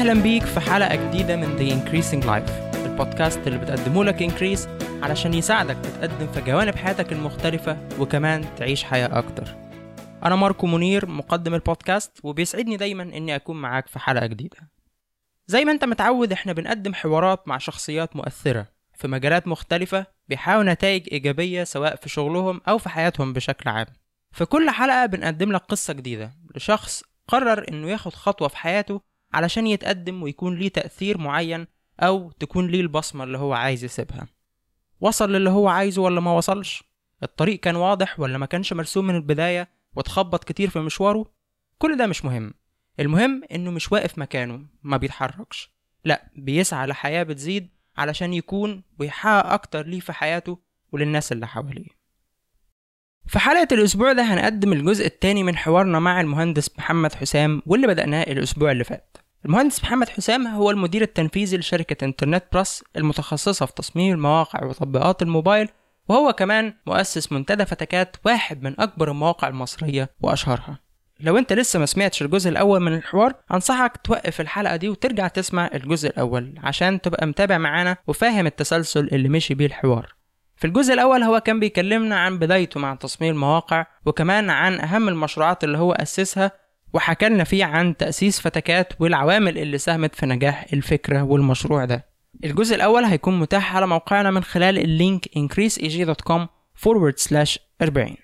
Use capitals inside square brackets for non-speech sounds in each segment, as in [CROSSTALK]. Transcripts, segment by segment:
أهلا بيك في حلقة جديدة من The Increasing Life البودكاست اللي بتقدمه لك Increase علشان يساعدك تتقدم في جوانب حياتك المختلفة وكمان تعيش حياة أكتر. أنا ماركو منير مقدم البودكاست وبيسعدني دايما إني أكون معاك في حلقة جديدة. زي ما أنت متعود إحنا بنقدم حوارات مع شخصيات مؤثرة في مجالات مختلفة بيحققوا نتائج إيجابية سواء في شغلهم أو في حياتهم بشكل عام. في كل حلقة بنقدم لك قصة جديدة لشخص قرر إنه ياخد خطوة في حياته علشان يتقدم ويكون ليه تأثير معين أو تكون ليه البصمة اللي هو عايز يسيبها. وصل للي هو عايزه ولا ما وصلش؟ الطريق كان واضح ولا ما كانش مرسوم من البداية واتخبط كتير في مشواره؟ كل ده مش مهم. المهم إنه مش واقف مكانه ما بيتحركش. لأ بيسعى لحياة بتزيد علشان يكون ويحقق أكتر ليه في حياته وللناس اللي حواليه. في حلقة الأسبوع ده هنقدم الجزء الثاني من حوارنا مع المهندس محمد حسام واللي بدأناه الأسبوع اللي فات. المهندس محمد حسام هو المدير التنفيذي لشركة انترنت بلس المتخصصة في تصميم المواقع وتطبيقات الموبايل وهو كمان مؤسس منتدى فتكات واحد من أكبر المواقع المصرية وأشهرها. لو أنت لسه ما سمعتش الجزء الأول من الحوار أنصحك توقف الحلقة دي وترجع تسمع الجزء الأول عشان تبقى متابع معانا وفاهم التسلسل اللي مشي بيه الحوار. في الجزء الأول هو كان بيكلمنا عن بدايته مع تصميم المواقع وكمان عن أهم المشروعات اللي هو أسسها وحكى لنا فيه عن تأسيس فتكات والعوامل اللي ساهمت في نجاح الفكرة والمشروع ده. الجزء الأول هيكون متاح على موقعنا من خلال اللينك increaseeg.com forward slash 40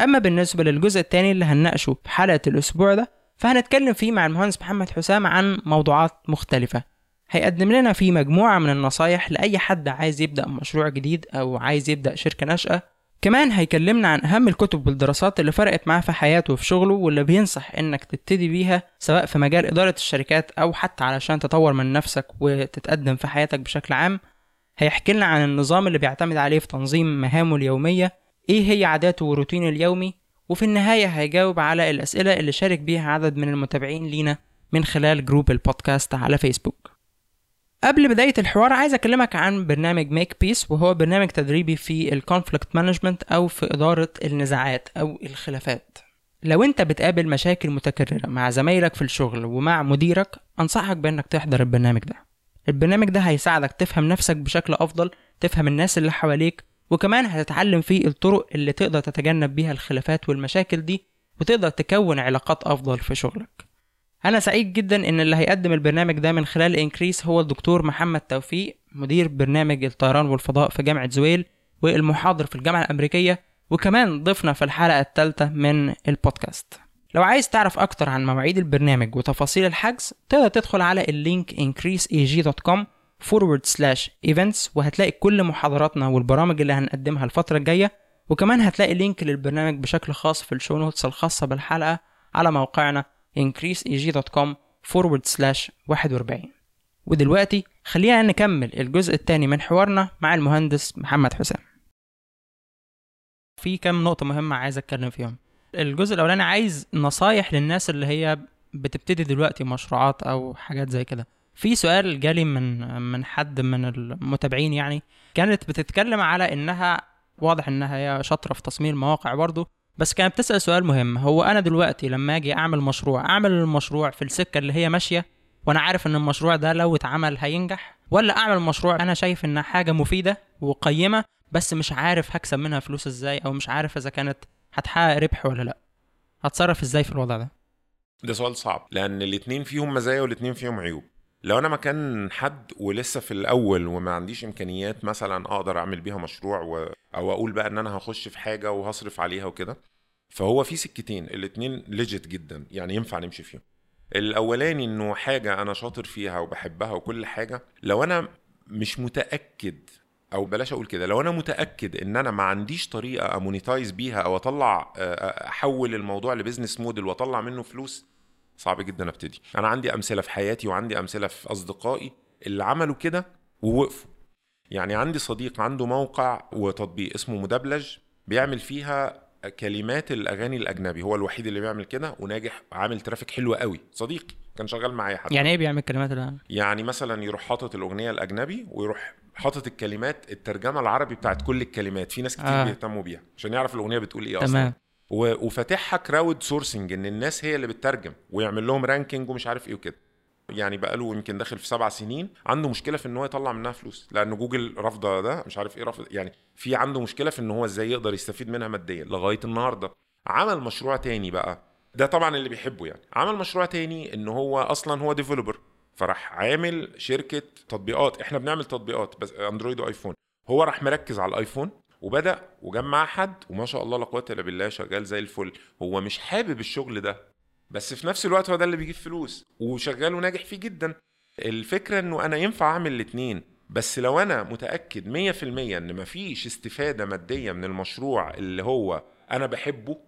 أما بالنسبة للجزء الثاني اللي هنناقشه في حلقة الأسبوع ده فهنتكلم فيه مع المهندس محمد حسام عن موضوعات مختلفة. هيقدم لنا فيه مجموعة من النصايح لأي حد عايز يبدأ مشروع جديد أو عايز يبدأ شركة ناشئة كمان هيكلمنا عن أهم الكتب والدراسات اللي فرقت معاه في حياته وفي شغله واللي بينصح إنك تبتدي بيها سواء في مجال إدارة الشركات أو حتى علشان تطور من نفسك وتتقدم في حياتك بشكل عام. هيحكي لنا عن النظام اللي بيعتمد عليه في تنظيم مهامه اليومية إيه هي عاداته وروتينه اليومي وفي النهاية هيجاوب على الأسئلة اللي شارك بيها عدد من المتابعين لينا من خلال group ال podcast على فيسبوك قبل بداية الحوار عايز أكلمك عن برنامج Make Peace وهو برنامج تدريبي في ال conflict management أو في إدارة النزاعات أو الخلافات. لو أنت بتقابل مشاكل متكررة مع زمايلك في الشغل ومع مديرك أنصحك بأنك تحضر البرنامج ده. البرنامج ده هيساعدك تفهم نفسك بشكل أفضل تفهم الناس اللي حواليك وكمان هتتعلم فيه الطرق اللي تقدر تتجنب بيها الخلافات والمشاكل دي وتقدر تكون علاقات أفضل في شغلك. أنا سعيد جدا إن اللي هيقدم البرنامج ده من خلال Increase هو الدكتور محمد توفيق مدير برنامج الطيران والفضاء في جامعة زويل والمحاضر في الجامعة الأمريكية وكمان ضيفنا في الحلقة الثالثة من البودكاست. لو عايز تعرف أكتر عن مواعيد البرنامج وتفاصيل الحجز تقدر تدخل على ال link increaseeg.com forward slash events وهتلاقي كل محاضراتنا والبرامج اللي هنقدمها الفترة الجاية وكمان هتلاقي link للبرنامج بشكل خاص في ال show notes الخاصة بالحلقة على موقعنا increaseeg.com forward slash 41 ودلوقتي خلينا نكمل الجزء الثاني من حوارنا مع المهندس محمد حسام. في كم نقطة مهمة عايز أتكلم فيهم. الجزء الأولاني عايز نصايح للناس اللي هي بتبتدي دلوقتي مشروعات أو حاجات زي كده. في سؤال جالي من من حد من المتابعين يعني كانت بتتكلم على إنها واضح إنها هي شاطرة في تصميم المواقع برضه بس كانت بتسأل سؤال مهم. هو أنا دلوقتي لما أجي أعمل مشروع أعمل المشروع في السكة اللي هي ماشية وأنا عارف إن المشروع ده لو اتعمل هينجح؟ ولا أعمل مشروع أنا شايف إنها حاجة مفيدة وقيمة بس مش عارف هكسب منها فلوس إزاي أو مش عارف إذا كانت هتحقق ربح ولا لأ؟ هتصرف إزاي في الوضع ده؟ ده سؤال صعب لأن الاتنين فيهم مزايا والاتنين فيهم عيوب. لو أنا مكان حد ولسه في الأول وما عنديش إمكانيات مثلا أقدر أعمل بيها مشروع و... أو أقول بقى إن أنا هخش في حاجة وهصرف عليها وكده فهو في سكتين الاتنين legit جدا يعني ينفع نمشي فيهم. الأولاني إنه حاجة أنا شاطر فيها وبحبها وكل حاجة لو أنا مش متأكد أو بلاش أقول كده لو أنا متأكد إن أنا ما عنديش طريقة أ monetize بيها أو أطلع أحول الموضوع ل business model وأطلع منه فلوس صعب جدا أبتدي. أنا عندي أمثلة في حياتي وعندي أمثلة في أصدقائي اللي عملوا كده ووقفوا. يعني عندي صديق عنده موقع وتطبيق اسمه مدبلج بيعمل فيها كلمات الأغاني الأجنبي. هو الوحيد اللي بيعمل كده وناجح عامل traffic حلو قوي. صديقي كان شغال معايا حتى. يعني إيه بيعمل كلمات الان يعني مثلا يروح حاطط الأغنية الأجنبي ويروح حاطط الكلمات الترجمة العربي بتاعت كل الكلمات. في ناس كتير آه. بيهتموا بيها عشان يعرف الأغنية بتقول إيه أصلا. تمام. و- وفاتحها crowdsourcing إن الناس هي اللي بتترجم ويعمل لهم ranking ومش عارف إيه وكده. يعني بقاله يمكن داخل في سبع سنين عنده مشكلة في إن هو يطلع منها فلوس. لأن جوجل رافضة ده مش عارف إيه رافض يعني في عنده مشكلة في إن هو إزاي يقدر يستفيد منها ماديا. لغاية النهارده عمل مشروع تاني بقى. ده طبعا اللي بيحبه يعني. عمل مشروع تاني إن هو أصلا هو developer فراح عامل شركة تطبيقات. إحنا بنعمل تطبيقات بس اندرويد وآيفون. هو راح مركز على الآيفون. وبدأ وجمع حد وما شاء الله لا قوة إلا بالله شغال زي الفل. هو مش حابب الشغل ده بس في نفس الوقت هو ده اللي بيجيب فلوس وشغال وناجح فيه جدا. الفكرة إنه أنا ينفع أعمل الاثنين بس لو أنا متأكد 100% إن مفيش استفادة مادية من المشروع اللي هو أنا بحبه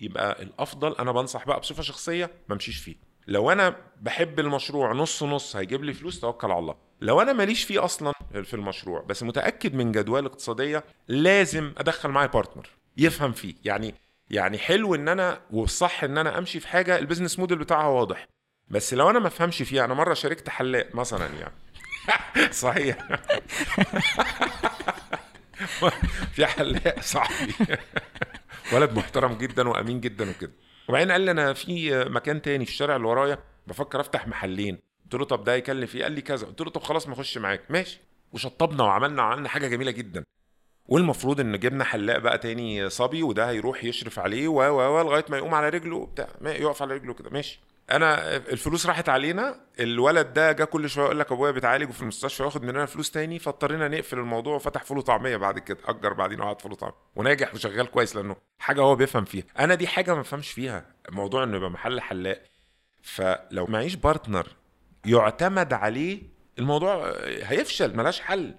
يبقى الأفضل أنا بنصح بقى بصفة شخصية ما أمشيش فيه. لو أنا بحب المشروع نص نص هيجيب لي فلوس توكل على الله. لو أنا ماليش فيه أصلا في المشروع بس متأكد من جدوى الاقتصاديه لازم أدخل معايا بارتنر يفهم فيه. يعني يعني حلو إن أنا والصح إن أنا أمشي في حاجة ال business model بتاعها واضح. بس لو أنا ما أفهمش فيها أنا مرة شاركت حلاق مثلا يعني. [LAUGHS] صحيح. [LAUGHS] في حلاق صاحبي. [LAUGHS] ولد محترم جدا وأمين جدا وكده. وبعدين قال لي أنا في مكان تاني في الشارع اللي ورايا بفكر أفتح محلين. قلت له طب ده يكلف إيه؟ قال لي كذا. قلت له طب خلاص ما أخش معاك. ماشي. وشطبنا وعملنا وعملنا حاجة جميلة جدا. والمفروض إن جبنا حلاق بقى تاني صبي وده هيروح يشرف عليه و و لغاية ما يقوم على رجله بتاع يقف على رجله كده. ماشي. أنا الفلوس راحت علينا الولد ده جه كل شوية يقول لك أبويا بيتعالج وفي المستشفى ياخد مننا فلوس تاني فاضطرينا نقفل الموضوع وفتح فول وطعمية بعد كده أجر بعدين قعد فول وطعمية وناجح وشغال كويس لأنه حاجة هو بيفهم فيها. أنا دي حاجة ما بفهمش فيها موضوع إنه يبقى محل حلاق. فلو معيش partner يعتمد عليه الموضوع هيفشل ملاش حل.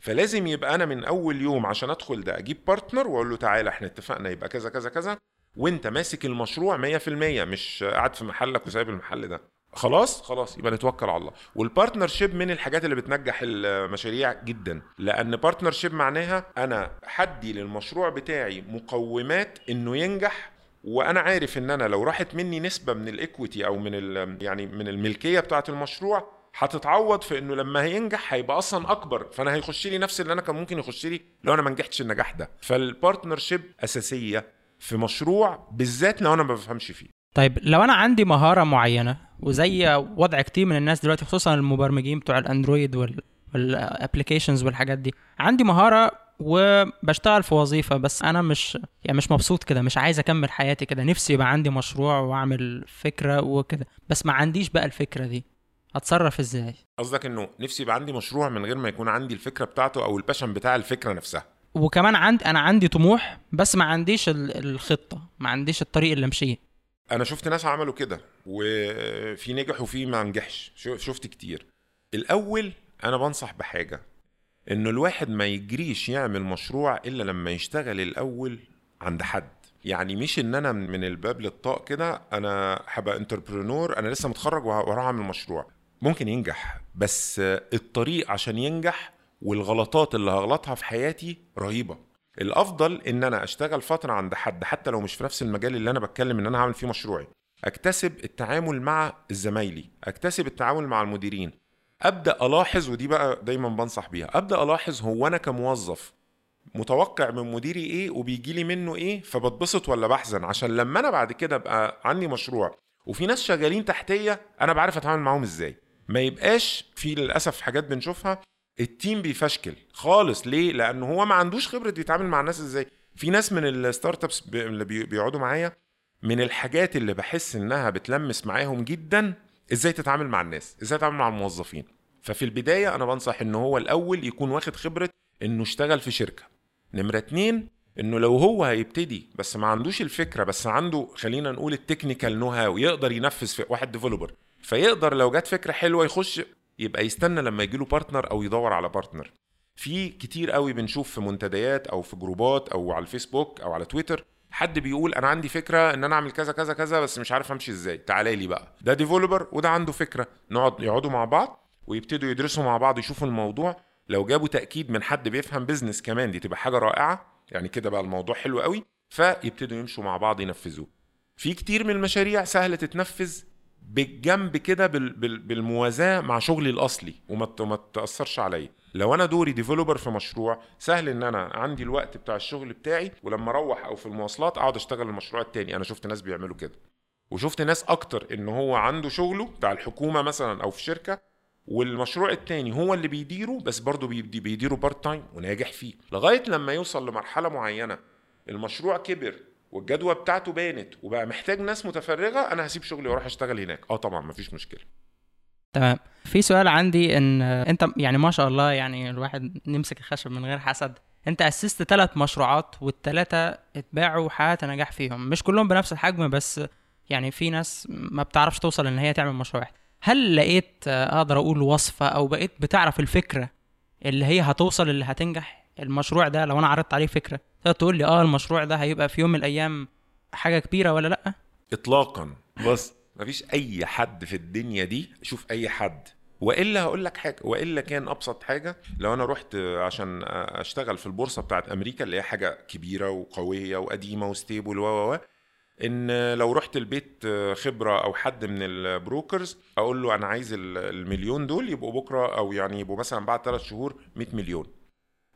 فلازم يبقى أنا من أول يوم عشان أدخل ده أجيب partner وأقول له تعالى إحنا اتفقنا يبقى كذا كذا كذا. وانت ماسك المشروع 100% مش قاعد في محلك وسايب المحل ده. خلاص؟ خلاص يبقى نتوكل على الله. وال partnership من الحاجات اللي بتنجح المشاريع جدا لأن partnership معناها أنا حدي للمشروع بتاعي مقومات إنه ينجح وأنا عارف إن أنا لو راحت مني نسبة من ال equity أو من يعني من الملكية بتاعة المشروع هتتعوض في إنه لما هينجح هيبقى أصلا أكبر فأنا هيخش لي نفس اللي أنا كان ممكن يخش لي لو أنا ما نجحتش النجاح ده. فال partnership أساسية في مشروع بالذات لو أنا ما بفهمش فيه. طيب لو أنا عندي مهارة معينة وزي وضع كتير من الناس دلوقتي خصوصا المبرمجين بتوع الأندرويد وال وال applications والحاجات دي عندي مهارة وبشتغل في وظيفة بس أنا مش يعني مش مبسوط كده مش عايز أكمل حياتي كده. نفسي يبقى عندي مشروع وأعمل فكرة وكده بس ما عنديش بقى الفكرة دي. أتصرف إزاي؟ قصدك إنه نفسي يبقى عندي مشروع من غير ما يكون عندي الفكرة بتاعته أو ال passion بتاع الفكرة نفسها. وكمان عندي أنا عندي طموح بس ما عنديش الخطة ما عنديش الطريق اللي أمشيه. أنا شفت ناس عملوا كده وفي نجح وفي ما نجحش. شفت كتير. الأول أنا بنصح بحاجة إنه الواحد ما يجريش يعمل مشروع إلا لما يشتغل الأول عند حد. يعني مش إن أنا من الباب للطاق كده أنا هبقى entrepreneur أنا لسه متخرج وهروح أعمل مشروع. ممكن ينجح بس الطريق عشان ينجح والغلطات اللي هغلطها في حياتي رهيبة. الأفضل إن أنا أشتغل فترة عند حد حتى لو مش في نفس المجال اللي أنا بتكلم إن أنا هعمل فيه مشروعي. أكتسب التعامل مع الزمايلي أكتسب التعامل مع المديرين. أبدأ ألاحظ ودي بقى دايما بنصح بيها أبدأ ألاحظ هو أنا كموظف متوقع من مديري إيه وبيجي لي منه إيه فبتبسط ولا بحزن؟ عشان لما أنا بعد كده أبقى عندي مشروع وفي ناس شغالين تحتيا أنا بعرف أتعامل معاهم إزاي. ما يبقاش في للأسف حاجات بنشوفها ال team بيفشكل خالص. ليه؟ لأنه هو ما عندوش خبرة يتعامل مع الناس إزاي. في ناس من ال startups اللي بيقعدوا معايا من الحاجات اللي بحس إنها بتلمس معاهم جدا إزاي تتعامل مع الناس إزاي تتعامل مع الموظفين. ففي البداية أنا بنصح إن هو الأول يكون واخد خبرة إنه اشتغل في شركة. نمرة اتنين إنه لو هو هيبتدي بس ما عندوش الفكرة بس عنده خلينا نقول ال technical know-how يقدر ينفذ في واحد developer فيقدر لو جت فكرة حلوة يخش يبقى يستنى لما يجيله partner أو يدور على partner في كتير قوي بنشوف في منتديات أو في جروبات أو على الفيسبوك أو على تويتر حد بيقول أنا عندي فكرة إن أنا أعمل كذا كذا كذا بس مش عارف أمشي إزاي. تعالى لي بقى. ده developer وده عنده فكرة. نقعد يقعدوا مع بعض ويبتدوا يدرسوا مع بعض يشوفوا الموضوع. لو جابوا تأكيد من حد بيفهم business كمان دي تبقى حاجة رائعة. يعني كده بقى الموضوع حلو قوي. فيبتدوا يمشوا مع بعض ينفذوه. في كتير من المشاريع سهلة تتنفذ. بالجنب كده بالموازاة مع شغلي الأصلي وما تأثرش عليا. لو أنا دوري developer في مشروع سهل إن أنا عندي الوقت بتاع الشغل بتاعي ولما أروح أو في المواصلات أقعد أشتغل المشروع التاني. أنا شفت ناس بيعملوا كده. وشفت ناس أكتر إن هو عنده شغله بتاع الحكومة مثلا أو في شركة والمشروع التاني هو اللي بيديره بس برضه بيدي- بيديره part time وناجح فيه. لغاية لما يوصل لمرحلة معينة المشروع كبر والجدوى بتاعته بانت وبقى محتاج ناس متفرغة أنا هسيب شغلي وأروح أشتغل هناك. آه طبعا مفيش مشكلة. تمام. في سؤال عندي إن أنت يعني ما شاء الله يعني الواحد نمسك الخشب من غير حسد. أنت أسست ثلاث مشروعات والثلاثه اتباعوا وحققت نجاح فيهم. مش كلهم بنفس الحجم بس يعني في ناس ما بتعرفش توصل إن هي تعمل مشروع واحد. هل لقيت آه، أقدر أقول وصفة أو بقيت بتعرف الفكرة اللي هي هتوصل اللي هتنجح؟ المشروع ده لو أنا عرضت عليه فكرة تقدر تقول لي آه المشروع ده هيبقى في يوم من الأيام حاجة كبيرة ولا لأ؟ اطلاقا. بص مفيش أي حد في الدنيا دي شوف أي حد. وإلا هقول لك حاجة وإلا كان أبسط حاجة لو أنا رحت عشان أشتغل في البورصة بتاعت أمريكا اللي هي حاجة كبيرة وقوية وقديمة و stable و و و إن لو رحت البيت خبرة أو حد من ال brokers أقول له أنا عايز ال- المليون دول يبقوا بكرة أو يعني يبقوا مثلا بعد ثلاث شهور 100 مليون.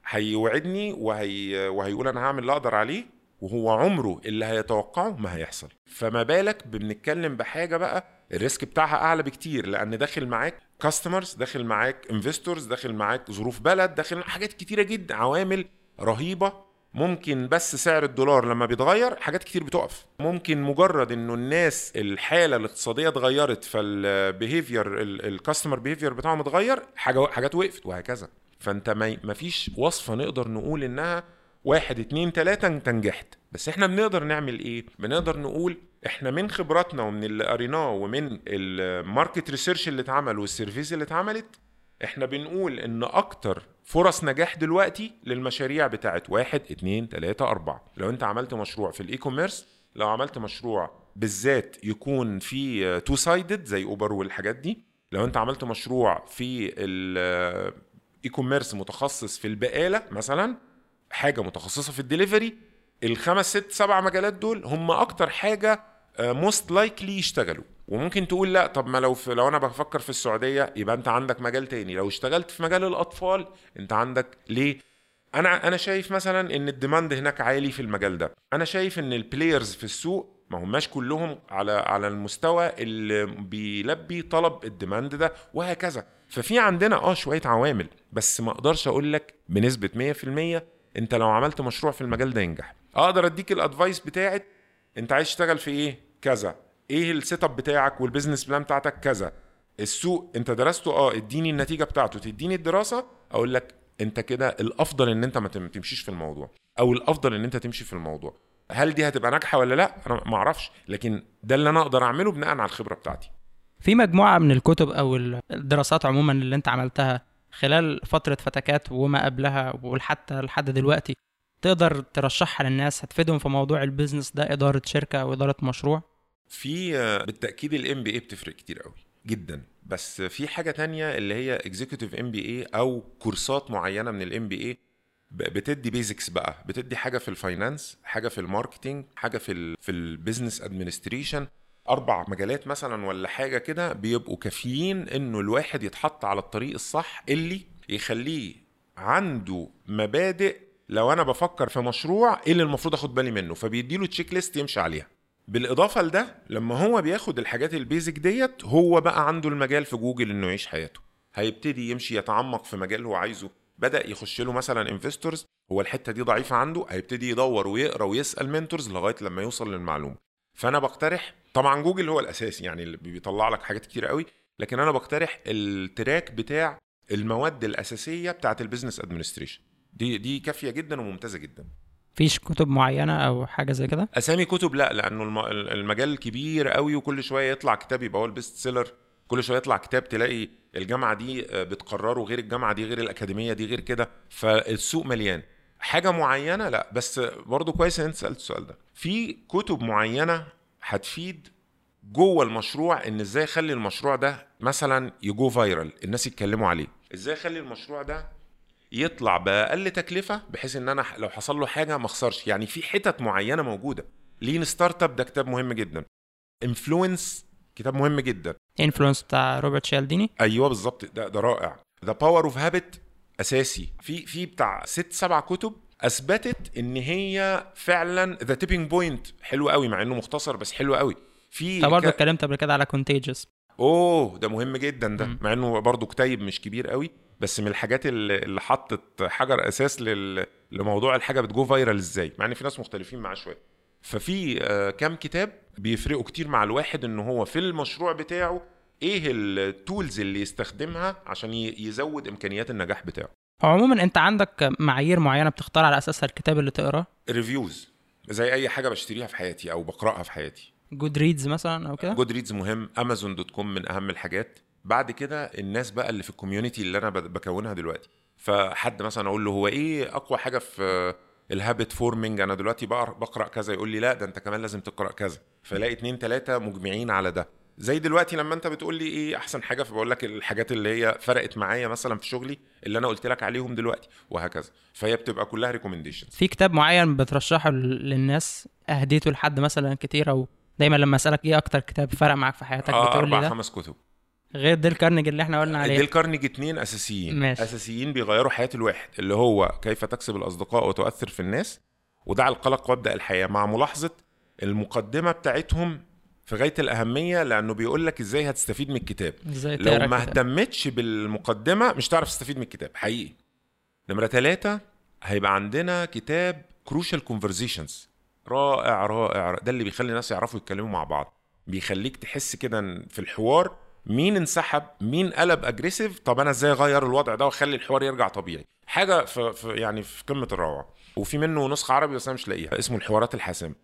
هيوعدني وهي وهيقول أنا هعمل اللي أقدر عليه وهو عمره اللي هيتوقعه ما هيحصل. فما بالك بنتكلم بحاجة بقى ال risk بتاعها أعلى بكتير لأن داخل معاك customers داخل معاك investors داخل معاك ظروف بلد داخل حاجات كتيرة جدا عوامل رهيبة. ممكن بس سعر الدولار لما بيتغير حاجات كتير بتقف. ممكن مجرد إنه الناس الحالة الاقتصادية اتغيرت فال behavior ال customer behavior بتاعهم اتغير حاجة حاجات وقفت وهكذا. فانت ما فيش وصفه نقدر نقول إنها واحد اتنين تلاتة انت نجحت. بس إحنا بنقدر نعمل إيه؟ بنقدر نقول إحنا من خبراتنا ومن اللي قريناه ومن ال market research اللي اتعمل وال surveys اللي اتعملت إحنا بنقول إن أكتر فرص نجاح دلوقتي للمشاريع بتاعت واحد اتنين تلاتة أربعة. لو أنت عملت مشروع في ال e-commerce لو عملت مشروع بالذات يكون في two sided زي Uber والحاجات دي لو أنت عملت مشروع في ال e-commerce متخصص في البقالة مثلا حاجة متخصصة في الدليفري الخمس ست سبع مجالات دول هم أكتر حاجة most likely يشتغلوا. وممكن تقول لا طب ما لو في لو أنا بفكر في السعودية يبقى أنت عندك مجال تاني. لو اشتغلت في مجال الأطفال أنت عندك ليه؟ أنا أنا شايف مثلا إن ال demand هناك عالي في المجال ده. أنا شايف إن ال players في السوق ما هماش كلهم على على المستوى اللي بيلبي طلب ال demand ده وهكذا. ففي عندنا آه شوية عوامل بس ما أقدرش أقول لك بنسبة 100% أنت لو عملت مشروع في المجال ده ينجح. أقدر أديك ال advice بتاعت أنت عايز تشتغل في إيه؟ كذا. إيه ال setup بتاعك وال business plan بتاعتك؟ كذا. السوق أنت درسته؟ آه اديني النتيجة بتاعته. تديني الدراسة؟ أقول لك أنت كده الأفضل إن أنت ما تم- تمشيش في الموضوع أو الأفضل إن أنت تمشي في الموضوع. هل دي هتبقى ناجحة ولا لأ؟ أنا ما أعرفش لكن ده اللي أنا أقدر أعمله بناء على الخبرة بتاعتي. في مجموعة من الكتب أو الدراسات عموما اللي أنت عملتها خلال فترة فتكات وما قبلها وحتى لحد دلوقتي تقدر ترشحها للناس هتفيدهم في موضوع ال business ده إدارة شركة أو إدارة مشروع؟ في آه، بالتأكيد ال MBA بتفرق كتير قوي جدا. بس في حاجة تانية اللي هي executive MBA أو كورسات معينة من ال MBA بتدي basics بقى. بتدي حاجة في ال finance حاجة في ال marketing حاجة في ال في ال business administration أربع مجالات مثلا ولا حاجة كده بيبقوا كافيين إنه الواحد يتحط على الطريق الصح اللي يخليه عنده مبادئ لو أنا بفكر في مشروع إيه اللي المفروض أخد بالي منه فبيديله checklist يمشي عليها. بالإضافة لده لما هو بياخد الحاجات ال basic ديت هو بقى عنده المجال في جوجل إنه يعيش حياته. هيبتدي يمشي يتعمق في مجال هو عايزه. بدأ يخش له مثلا investors هو الحتة دي ضعيفة عنده هيبتدي يدور ويقرأ ويسأل mentors لغاية لما يوصل للمعلومة. فانا بقترح طبعا جوجل هو الأساس يعني اللي بيطلع لك حاجات كتير قوي لكن أنا بقترح ال track بتاع المواد الأساسية بتاعت ال business administration دي دي كافية جدا وممتازة جدا. فيش كتب معينة أو حاجة زي كده؟ أسامي كتب لا لأنه الم- المجال كبير قوي وكل شوية يطلع كتاب يبقى هو ال best seller كل شوية يطلع كتاب تلاقي الجامعة دي بتقرره غير الجامعة دي غير الأكاديمية دي غير كده. فالسوق مليان. حاجة معينة لا بس برضو كويس إن أنت سألت السؤال ده. في كتب معينة هتفيد جوه المشروع إن إزاي أخلي المشروع ده مثلا ي go viral الناس يتكلموا عليه؟ إزاي أخلي المشروع ده يطلع بأقل تكلفة بحيث إن أنا لو حصل له حاجة ما أخسرش؟ يعني في حتت معينة موجودة. Lean Startup ده كتاب مهم جدا. Influence كتاب مهم جدا. Influence بتاع روبرت شيالديني أيوه بالظبط ده ده رائع. The Power of Habit أساسي. في في بتاع ست سبع كتب أثبتت إن هي فعلا The Tipping Point حلو قوي مع إنه مختصر بس حلو قوي. في انت برضه اتكلمت قبل كده على Contagious أوه ده مهم جدا ده. مم. مع إنه برضه كتيب مش كبير قوي بس من الحاجات اللي اللي حطت حجر أساس لل... لموضوع الحاجة بت go viral إزاي. مع إن في ناس مختلفين معاه شوية. ففي آه، كام كتاب بيفرقوا كتير مع الواحد إن هو في المشروع بتاعه إيه ال tools اللي يستخدمها عشان يزود امكانيات النجاح بتاعه؟ عموما أنت عندك معايير معينة بتختار على أساسها الكتاب اللي تقرأه؟ reviews زي أي حاجة بشتريها في حياتي أو بقرأها في حياتي. Goodreads مثلا أو كده؟ Goodreads مهم. Amazon dot com من أهم الحاجات. بعد كده الناس بقى اللي في ال community اللي أنا بكونها دلوقتي. فحد مثلا أقول له هو إيه أقوى حاجة في ال habit forming أنا دلوقتي بقرا بقرأ كذا يقول لي لا ده أنت كمان لازم تقرأ كذا. فلاقي اتنين تلاتة مجمعين على ده. زي دلوقتي لما انت بتقول لي إيه احسن حاجة فبقول لك الحاجات اللي هي فرقت معايا مثلا في شغلي اللي أنا قلت لك عليهم دلوقتي وهكذا. فهي بتبقى كلها recommendations في كتاب معين بترشحه لل- للناس أهديته لحد مثلا كتير أو دايما لما أسألك إيه أكتر كتاب فرق معاك في حياتك آه بتقول لي ده؟ خمس كتب. غير ديل كارنيج اللي إحنا قلنا عليه. ديل كارنيج اتنين أساسيين. ماشي. أساسيين بيغيروا حياة الواحد اللي هو كيف تكسب الأصدقاء وتؤثر في الناس ودع القلق وابدأ الحياة مع ملاحظة المقدمة بتاعتهم في غاية الأهمية لأنه بيقول لك إزاي هتستفيد من الكتاب. إزاي لو ما. اهتمتش بالمقدمة مش هتعرف تستفيد من الكتاب حقيقي. نمرة ثلاثة هيبقى عندنا كتاب Crucial Conversations رائع رائع ده اللي بيخلي الناس يعرفوا يتكلموا مع بعض. بيخليك تحس كده في الحوار مين انسحب مين قلب aggressive طب أنا إزاي أغير الوضع ده وأخلي الحوار يرجع طبيعي. حاجة في يعني في قمة الروعة. وفي منه نسخة عربي بس أنا مش لاقيها اسمه الحوارات الحاسمة.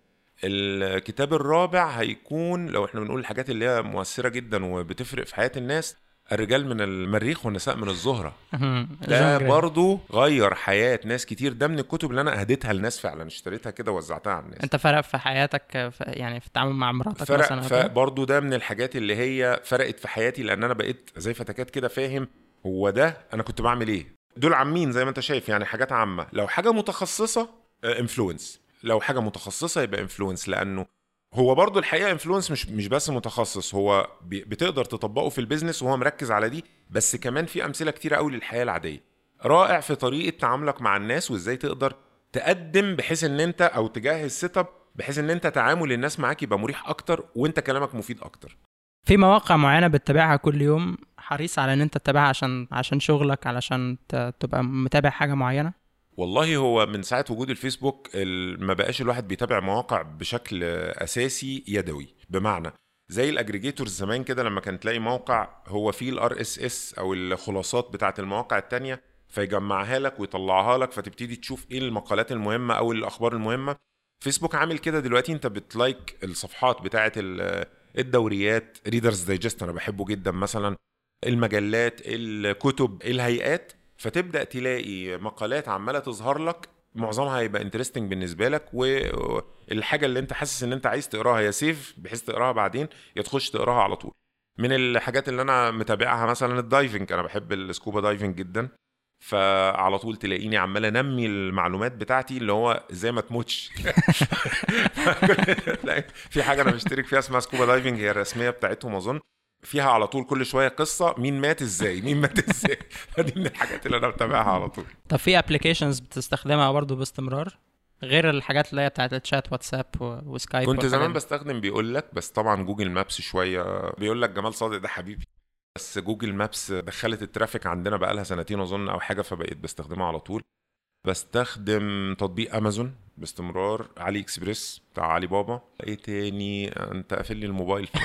الكتاب الرابع هيكون لو إحنا بنقول الحاجات اللي هي مؤثرة جدا وبتفرق في حياة الناس الرجال من المريخ والنساء من الزهرة مهم. ده. برضو غير حياة ناس كتير ده من الكتب اللي أنا أهديتها لناس فعلا اشتريتها كده ووزعتها على الناس أنت فرق في حياتك في يعني في التعامل مع مراتك فرق مثلا؟ فبرضو ده من الحاجات اللي هي فرقت في حياتي لأن أنا بقيت زي فتكات كده فاهم هو ده أنا كنت بعمل إيه دول عامين زي ما أنت شايف يعني حاجات عامة لو حاجة متخصصة Influence لو حاجة متخصصة يبقى Influence لأنه هو برضو الحقيقة Influence مش مش بس متخصص هو بتقدر تطبقه في ال business وهو مركز على دي بس كمان في أمثلة كتيرة قوي للحياة العادية. رائع في طريقة تعاملك مع الناس وإزاي تقدر تقدم بحيث إن أنت أو تجهز setup بحيث إن أنت تعامل الناس معاك يبقى مريح أكتر وأنت كلامك مفيد أكتر. في مواقع معينة بتتابعها كل يوم حريص على إن أنت تتابعها عشان عشان شغلك علشان تبقى متابع حاجة معينة؟ والله هو من ساعة وجود الفيسبوك ال- ما بقاش الواحد بيتابع مواقع بشكل أساسي يدوي. بمعنى زي ال aggregators زمان كده لما كان تلاقي موقع هو فيه ال RSS أو الخلاصات بتاعت المواقع التانية فيجمعها لك ويطلعها لك فتبتدي تشوف إيه المقالات المهمة أو الأخبار المهمة. فيسبوك عامل كده دلوقتي أنت بت like الصفحات بتاعت ال- الدوريات Reader's Digest أنا بحبه جدا مثلا المجلات الكتب الهيئات. فتبدأ تلاقي مقالات عمالة تظهر لك معظمها هيبقى interesting بالنسبة لك والحاجة اللي انت حاسس ان انت عايز تقراها يا save بحيث تقراها بعدين يا تخش تقراها على طول. من الحاجات اللي أنا متابعها مثلا ال diving أنا بحب ال scuba diving جدا. فعلى طول تلاقيني عمال انمي المعلومات بتاعتي اللي هو إزاي ما تموتش. [LAUGHS] في حاجة أنا مشترك فيها اسمها scuba diving هي الرسمية بتاعتهم أظن. فيها على طول كل شوية قصة مين مات إزاي؟ مين مات [LAUGHS] إزاي؟ فدي من الحاجات اللي أنا بتابعها على طول. طب في applications بتستخدمها برضو باستمرار؟ غير الحاجات اللي هي بتاعت الشات واتساب وسكايب كنت زمان. بستخدم بيقول لك بس طبعا Google Maps شوية. بيقول لك جمال صادق ده حبيبي. بس Google Maps دخلت ال traffic عندنا بقى لها سنتين أظن أو حاجة فبقيت بستخدمها على طول. بستخدم تطبيق أمازون باستمرار AliExpress بتاع علي بابا إيه تاني أنت قافل لي الموبايل [LAUGHS]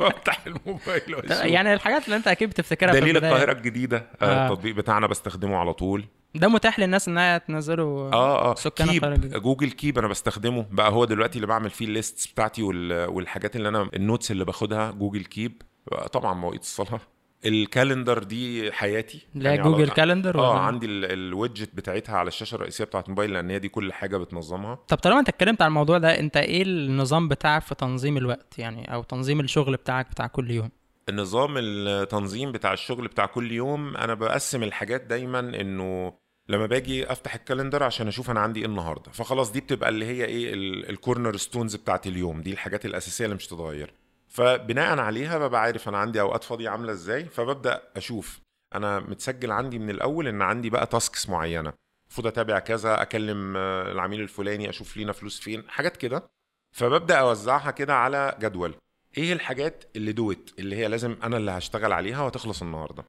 افتح الموبايل وأشوف. يعني الحاجات اللي أنت أكيد بتفتكرها دليل. القاهرة الجديدة آه. آه. التطبيق بتاعنا بستخدمه على طول ده متاح للناس إنها تنزله آه آه كان Keep. Google Keep أنا بستخدمه بقى هو دلوقتي اللي بعمل فيه ال lists بتاعتي وال- والحاجات اللي أنا ال notes اللي باخدها Google Keep آه، طبعا مواعيد الصلاة ال calendar دي حياتي لا يعني Google Calendar آه ولا- عندي ال- ال widget بتاعتها على الشاشة الرئيسية بتاعت الموبايل لأن هي دي كل حاجة بتنظمها. طب طالما أنت اتكلمت عن الموضوع ده أنت إيه النظام بتاعك في تنظيم الوقت يعني أو تنظيم الشغل بتاعك بتاع كل يوم؟ النظام التنظيم بتاع الشغل بتاع كل يوم أنا بقسم الحاجات دايما إنه لما باجي أفتح ال calendar عشان أشوف أنا عندي إيه النهارده. فخلاص دي بتبقى اللي هي إيه ال cornerstones بتاعت اليوم دي الحاجات الأساسية اللي مش تتغير فبناء عليها ببقى عارف أنا عندي أوقات فاضية عاملة إزاي فببدأ أشوف أنا متسجل عندي من الأول إن عندي بقى tasks معينة المفروض أتابع كذا أكلم آه، العميل الفلاني أشوف لينا فلوس فين حاجات كده. فببدأ أوزعها كده على جدول. إيه الحاجات اللي دوت اللي هي لازم أنا اللي هشتغل عليها وهتخلص النهارده؟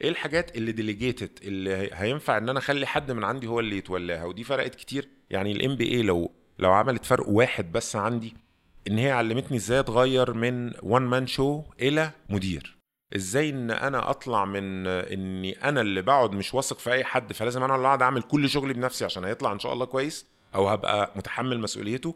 إيه الحاجات اللي delegated اللي هي- هينفع إن أنا أخلي حد من عندي هو اللي يتولاها؟ ودي فرقت كتير. يعني ال MBA لو لو عملت فرق واحد بس عندي إن هي علمتني إزاي أتغير من one man show إلى مدير. إزاي إن أنا أطلع من إني أنا اللي بقعد مش واثق في أي حد فلازم أنا اللي أقعد أعمل كل شغلي بنفسي عشان هيطلع إن شاء الله كويس أو هبقى متحمل مسؤوليته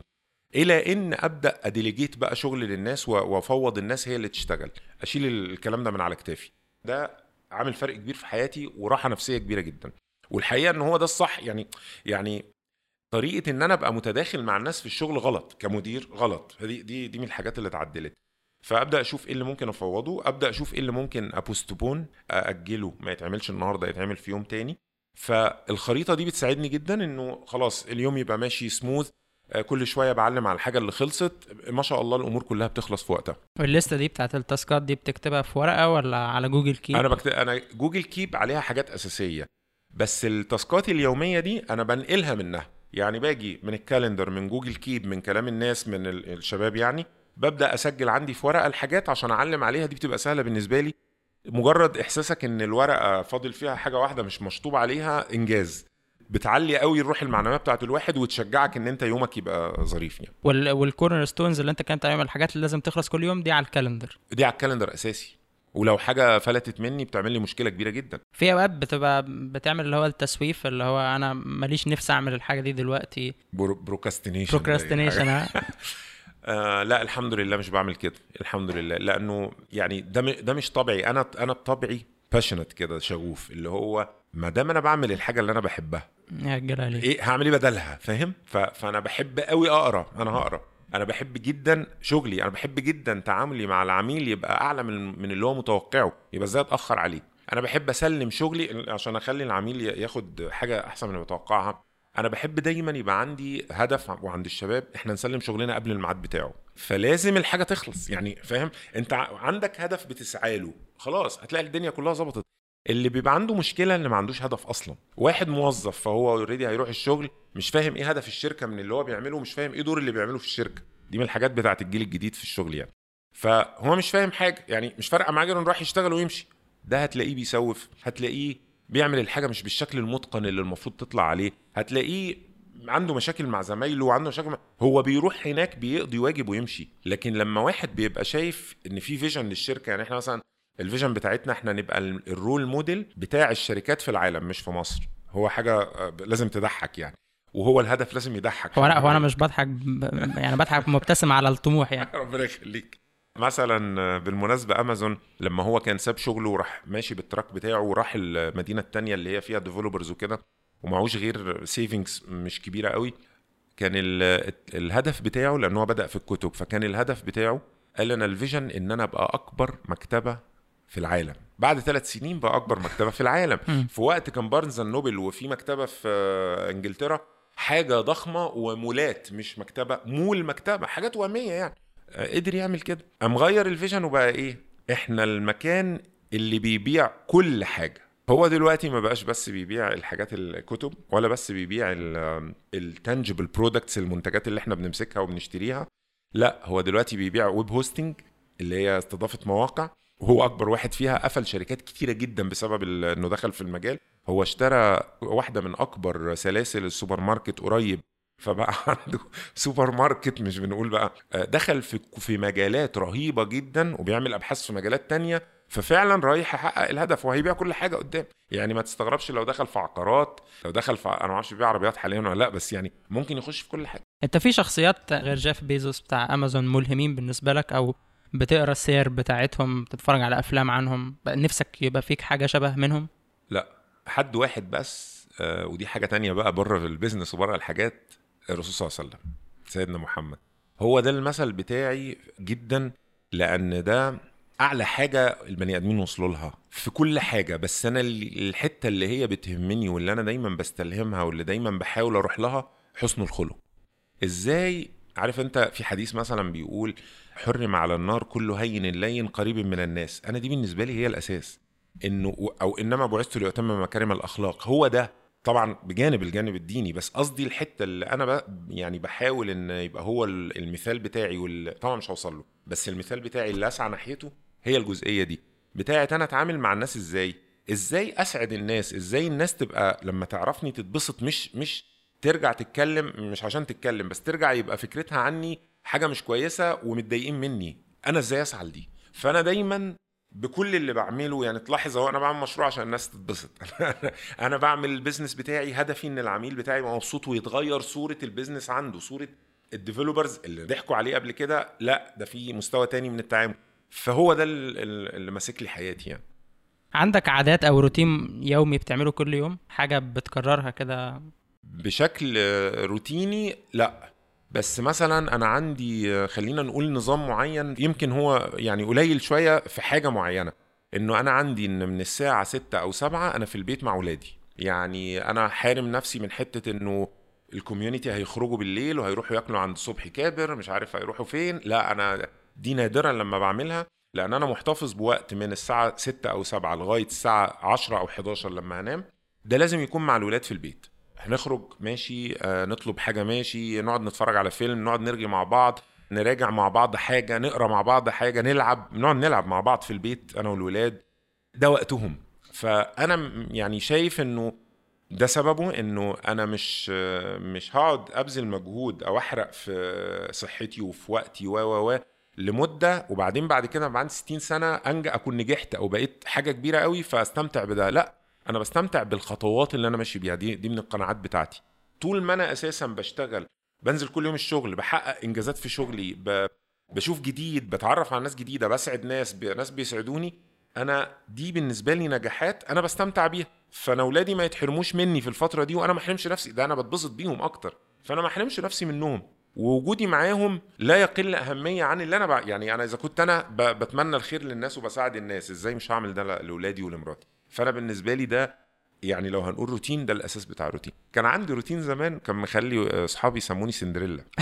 إلى إن أبدأ أديليجيت بقى شغل للناس وأفوض الناس هي اللي تشتغل. أشيل الكلام ده من على كتافي. ده عامل فرق كبير في حياتي وراحة نفسية كبيرة جدا. والحقيقة إن هو ده الصح يعني يعني طريقة إن أنا أبقى متداخل مع الناس في الشغل غلط كمدير غلط. فدي دي دي من الحاجات اللي اتعدلت. فأبدأ أشوف إيه اللي ممكن أفوضه أبدأ أشوف إيه اللي ممكن ابوستبون أأجله ما يتعملش النهارده يتعمل في يوم تاني. فالخريطة دي بتساعدني جدا إنه خلاص اليوم يبقى ماشي سموث كل شوية بعلم على الحاجة اللي خلصت. ما شاء الله الأمور كلها بتخلص في وقتها. وال list ه دي بتاعت ال task ات دي بتكتبها في ورقة ولا على Google Keep أنا بكتب أنا Google Keep عليها حاجات أساسية. بس ال task ات اليومية دي أنا بنقلها منها. يعني باجي من ال calendar من Google Keep من كلام الناس من ال- الشباب يعني ببدأ أسجل عندي في ورقة الحاجات عشان أعلم عليها. دي بتبقى سهلة بالنسبة لي. مجرد إحساسك إن الورقة فاضل فيها حاجة واحدة مش مشطوب عليها إنجاز. بتعلي قوي الروح المعنويه بتاعت الواحد وتشجعك إن أنت يومك يبقى ظريف يعني. وال... وال cornerstones اللي أنت كانت عليهم الحاجات اللي لازم تخلص كل يوم دي على ال calendar. دي على ال calendar أساسي. ولو حاجة فلتت مني بتعمل لي مشكلة كبيرة جدا. في أوقات بتبقى بتعمل اللي هو التسويف اللي هو أنا ماليش نفسي أعمل الحاجة دي دلوقتي. procrastination procrastination ها آه. لا الحمد لله مش بعمل كده. الحمد لله. لأنه يعني ده ده مش طبعي أنا أنا بطبعي باشنت كده شغوف. اللي هو ما دام أنا بعمل الحاجة اللي أنا بحبها يا جلالي. إيه هعمل إيه بدلها؟ فاهم؟ فأنا بحب قوي أقرأ. أنا هقرأ. أنا بحب جدا شغلي أنا بحب جدا تعاملي مع العميل يبقى اعلى من من اللي هو متوقعه يبقى إزاي اتأخر عليه؟ أنا بحب اسلم شغلي عشان اخلي العميل ياخد حاجة احسن من متوقعها. أنا بحب دايما يبقى عندي هدف وعند الشباب إحنا نسلم شغلنا قبل الميعاد بتاعه. فلازم الحاجة تخلص يعني فاهم؟ انت عندك هدف بتسعى له خلاص هتلاقي الدنيا كلها ظبطت. اللي بيبقى عنده مشكلة اللي ما عندوش هدف أصلا. واحد موظف فهو already هيروح الشغل مش فاهم إيه هدف الشركة من اللي هو بيعمله مش فاهم إيه دور اللي بيعمله في الشركة. دي من الحاجات بتاعت الجيل الجديد في الشغل يعني. فهو مش فاهم حاجة يعني مش فارقة معاه غير إنه راح يشتغل ويمشي. ده هتلاقيه بيسوف هتلاقيه بيعمل الحاجة مش بالشكل المتقن اللي المفروض تطلع عليه هتلاقيه عنده مشاكل مع زمايله وعنده مشاكل مع... هو بيروح هناك بيقضي واجب ويمشي. لكن لما واحد بيبقى شايف إن في vision للشركة يعني إحنا مثلا ال vision بتاعتنا إحنا نبقى ال- ال role model بتاع الشركات في العالم مش في مصر. هو حاجة آه، لازم تضحك يعني. وهو الهدف لازم يضحك. هو لا هو أنا مش بضحك ب... يعني بضحك مبتسم على الطموح يعني. [LAUGHS] ربنا يخليك. مثلا بالمناسبة أمازون لما هو كان ساب شغله وراح ماشي بال truck بتاعه وراح المدينة التانية اللي هي فيها developers وكده ومعهوش غير savings مش كبيرة قوي كان ال- الهدف بتاعه لأن هو بدأ في الكتب فكان الهدف بتاعه قال أنا ال vision إن أنا أبقى أكبر مكتبة في العالم. بعد ثلاث سنين بقى أكبر مكتبة في العالم. في وقت كان بارنز نوبل وفي مكتبة في إنجلترا حاجة ضخمة ومولات مش مكتبة مول مكتبة حاجات وهمية يعني. آه، قدر يعمل كده. قام غير ال vision وبقى إيه؟ إحنا المكان اللي بيبيع كل حاجة. هو دلوقتي ما بقاش بس بيبيع الحاجات الكتب ولا بس بيبيع ال tangible products المنتجات اللي إحنا بنمسكها وبنشتريها. لا هو دلوقتي بيبيع web hosting اللي هي استضافة مواقع. وهو أكبر واحد فيها قفل شركات كتيرة جدا بسبب إنه دخل في المجال. هو اشترى واحدة من أكبر سلاسل السوبر ماركت قريب فبقى [LAUGHS] عنده سوبر ماركت مش بنقول بقى. آه، دخل في في مجالات رهيبة جدا وبيعمل أبحاث في مجالات تانية ففعلا رايح يحقق الهدف وهيبيع كل حاجة قدام. يعني ما تستغربش لو دخل في عقارات لو دخل في أنا ما أعرفش بيبيع عربيات حاليا ولا لأ بس يعني ممكن يخش في كل حاجة. أنت في شخصيات غير جيف بيزوس بتاع أمازون ملهمين بالنسبة لك أو بتقرا السير بتاعتهم بتتفرج على أفلام عنهم؟ نفسك يبقى فيك حاجة شبه منهم؟ لا حد واحد بس آه، ودي حاجة تانية بقى بره ال business وبره الحاجات الرسول صلى الله عليه وسلم سيدنا محمد. هو ده المثل بتاعي جدا لأن ده أعلى حاجة البني آدمين وصلوا لها في كل حاجة. بس أنا ال- الحتة اللي هي بتهمني واللي أنا دايما بستلهمها واللي دايما بحاول أروح لها حسن الخلق. إزاي؟ عارف أنت في حديث مثلا بيقول حرم على النار كل هين لين قريب من الناس. أنا دي بالنسبة لي هي الأساس. إنه أو إنما بعثت لاتمم مكارم الأخلاق. هو ده. طبعا بجانب الجانب الديني بس قصدي الحتة اللي أنا ب... يعني بحاول إن يبقى هو ال- المثال بتاعي وال... طبعا مش هوصل له بس المثال بتاعي اللي أسعى ناحيته هي الجزئية دي. بتاعت أنا أتعامل مع الناس إزاي؟ إزاي أسعد الناس؟ إزاي الناس تبقى لما تعرفني تتبسط؟ مش مش ترجع تتكلم مش عشان تتكلم بس ترجع يبقى فكرتها عني حاجة مش كويسة ومتضايقين مني. أنا إزاي أسعى لدي؟ فأنا دايما بكل اللي بعمله يعني تلاحظ هو أنا بعمل مشروع عشان الناس تتبسط. [LAUGHS] أنا بعمل ال business بتاعي هدفي إن العميل بتاعي يبقى مبسوط ويتغير صورة ال business عنده صورة ال developers اللي ضحكوا عليه قبل كده. لا ده في مستوى تاني من التعامل. فهو ده ال- ال- اللي ماسك لي حياتي يعني. عندك عادات أو روتين يومي بتعمله كل يوم؟ حاجة بتكررها كده؟ بشكل روتيني لا. بس مثلا أنا عندي خلينا نقول نظام معين يمكن هو يعني قليل شوية في حاجة معينة. إنه أنا عندي إن من الساعة 6 أو 7 أنا في البيت مع ولادي. يعني أنا حارم نفسي من حتة إنه ال community هيخرجوا بالليل وهيروحوا ياكلوا عند صبحي كابر مش عارف هيروحوا فين. لا أنا دي نادرا لما بعملها لأن أنا محتفظ بوقت من الساعة 6 أو 7 لغاية الساعة 10 أو 11 لما انام ده لازم يكون مع الولاد في البيت. هنخرج ماشي آه نطلب حاجة ماشي نقعد نتفرج على فيلم نقعد نرغي مع بعض نراجع مع بعض حاجة نقرأ مع بعض حاجة نلعب نقعد نلعب مع بعض في البيت أنا والولاد. ده وقتهم. فأنا يعني شايف إنه ده سببه إنه أنا مش مش هقعد أبذل مجهود أو أحرق في صحتي وفي وقتي و و و لمدة وبعدين بعد كده بعد 60 سنة انجا أكون نجحت أو بقيت حاجة كبيرة قوي فأستمتع بده. لأ أنا بستمتع بالخطوات اللي أنا ماشي بيها. دي دي من القناعات بتاعتي. طول ما أنا أساسا بشتغل بنزل كل يوم الشغل بحقق إنجازات في شغلي ب... بشوف جديد بتعرف على ناس جديدة بسعد ناس ب... ناس بيسعدوني أنا دي بالنسبة لي نجاحات أنا بستمتع بيها. فأنا اولادي ما يتحرموش مني في الفترة دي وأنا ما أحرمش نفسي ده أنا بتبسط بيهم أكتر. فأنا ما أحرمش نفسي منهم. ووجودي معاهم لا يقل أهمية عن اللي أنا بع... يعني أنا إذا كنت أنا ب... بتمنى الخير للناس وبساعد الناس إزاي مش هعمل ده لاولادي ولمراتي؟ فانا بالنسبة لي ده يعني لو هنقول روتين ده الاساس بتاع الروتين. كان عندي روتين زمان كان مخلي اصحابي يسموني سندريلا. [LAUGHS]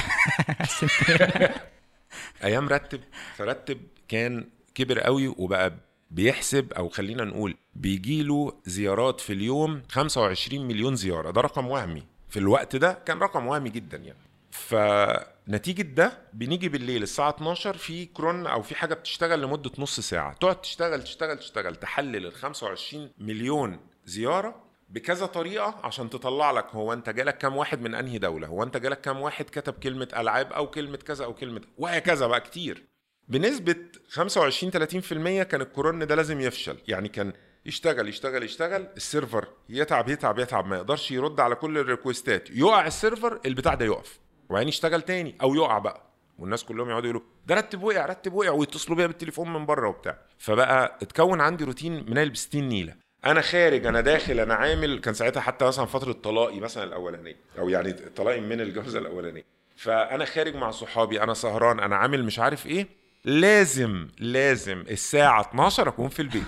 أيام رتب فرتب كان كبر قوي وبقى بيحسب أو خلينا نقول بيجيله زيارات في اليوم 25 مليون زيارة. ده رقم وهمي. في الوقت ده كان رقم وهمي جدا يعني. فنتيجة ده بنيجي بالليل الساعة 12 في كرون أو في حاجة بتشتغل لمدة نص ساعة. تقعد تشتغل تشتغل تشتغل تحلل ال 25 مليون زيارة بكذا طريقة عشان تطلع لك هو أنت جالك كام واحد من أنهي دولة هو أنت جالك كام واحد كتب كلمة ألعاب أو كلمة كذا أو كلمة وهكذا بقى كتير. بنسبة 25 30% كان ال cron ده لازم يفشل. يعني كان يشتغل يشتغل يشتغل ال server يتعب يتعب يتعب ما يقدرش يرد على كل ال request ات. يقع ال server البتاع ده يقف. وبعدين يشتغل تاني أو يقع بقى. والناس كلهم يقعدوا يقولوا ده رتب وقع رتب وقع ويتصلوا بيا بالتليفون من بره وبتاع. فبقى اتكون عندي روتين منيل ب 60 نيلة. أنا خارج أنا داخل أنا عامل كان ساعتها حتى مثلا فترة طلاقي مثلا الأولانية أو يعني طلاقي من الجوازة الأولانية. فأنا خارج مع صحابي أنا سهران أنا عامل مش عارف إيه. لازم لازم الساعة 12 أكون في البيت.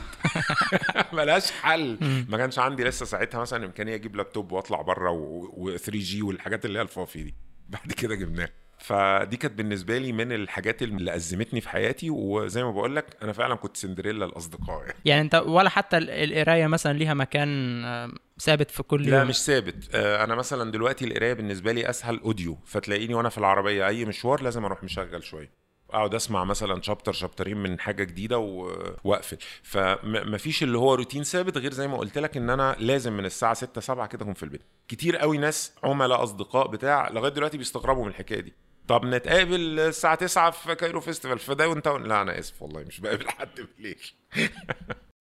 [LAUGHS] ملهاش حل. ما كانش عندي لسه ساعتها مثلا إمكانية أجيب لابتوب وأطلع بره و 3 جي والحاجات اللي هي الفافي دي. [LAUGHS] بعد كده جبناها فدي كانت بالنسبة لي من الحاجات اللي أزمتني في حياتي وزي ما بقول لك أنا فعلا كنت سندريلا الأصدقاء يعني. يعني أنت ولا حتى ال- القراية مثلا ليها مكان ثابت في كل لا يوم؟ مش ثابت. آه، أنا مثلا دلوقتي القراية بالنسبة لي أسهل audio فتلاقيني وأنا في العربية أي مشوار لازم أروح مشغل شوية. اقعد اسمع مثلا chapter chapter ين من حاجة جديدة واقفل. فمفيش اللي هو روتين ثابت غير زي ما قلت لك إن أنا لازم من الساعة 6 7 كده اكون في البيت. كتير قوي ناس عملاء أصدقاء بتاع لغاية دلوقتي بيستغربوا من الحكاية دي. طب نتقابل الساعة 9 في كايرو فيستيفال في داون تاون لا أنا آسف والله مش بقابل حد [LAUGHS] بالليل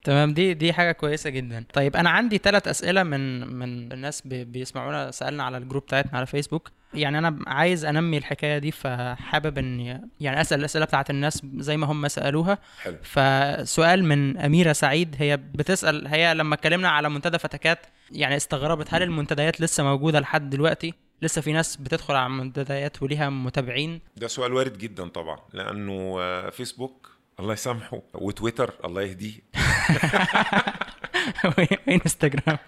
تمام دي دي حاجة كويسة جدا. طيب أنا عندي ثلاث أسئلة من من الناس بي- بيسمعونا سألنا على ال group بتاعتنا على فيسبوك يعني أنا عايز أنمي الحكاية دي فحابب إن يعني أسأل الأسئلة بتاعت الناس زي ما هم سألوها. حلو. فسؤال من أميرة سعيد هي بتسأل هي لما اتكلمنا على منتدى فتكات يعني استغربت هل المنتديات لسه موجودة لحد دلوقتي؟ لسه في ناس بتدخل على المنتديات وليها متابعين؟ ده سؤال وارد جدا طبعا لأنه آه، فيسبوك الله يسامحه وتويتر الله يهديه. [LAUGHS] وإنستجرام. [LAUGHS]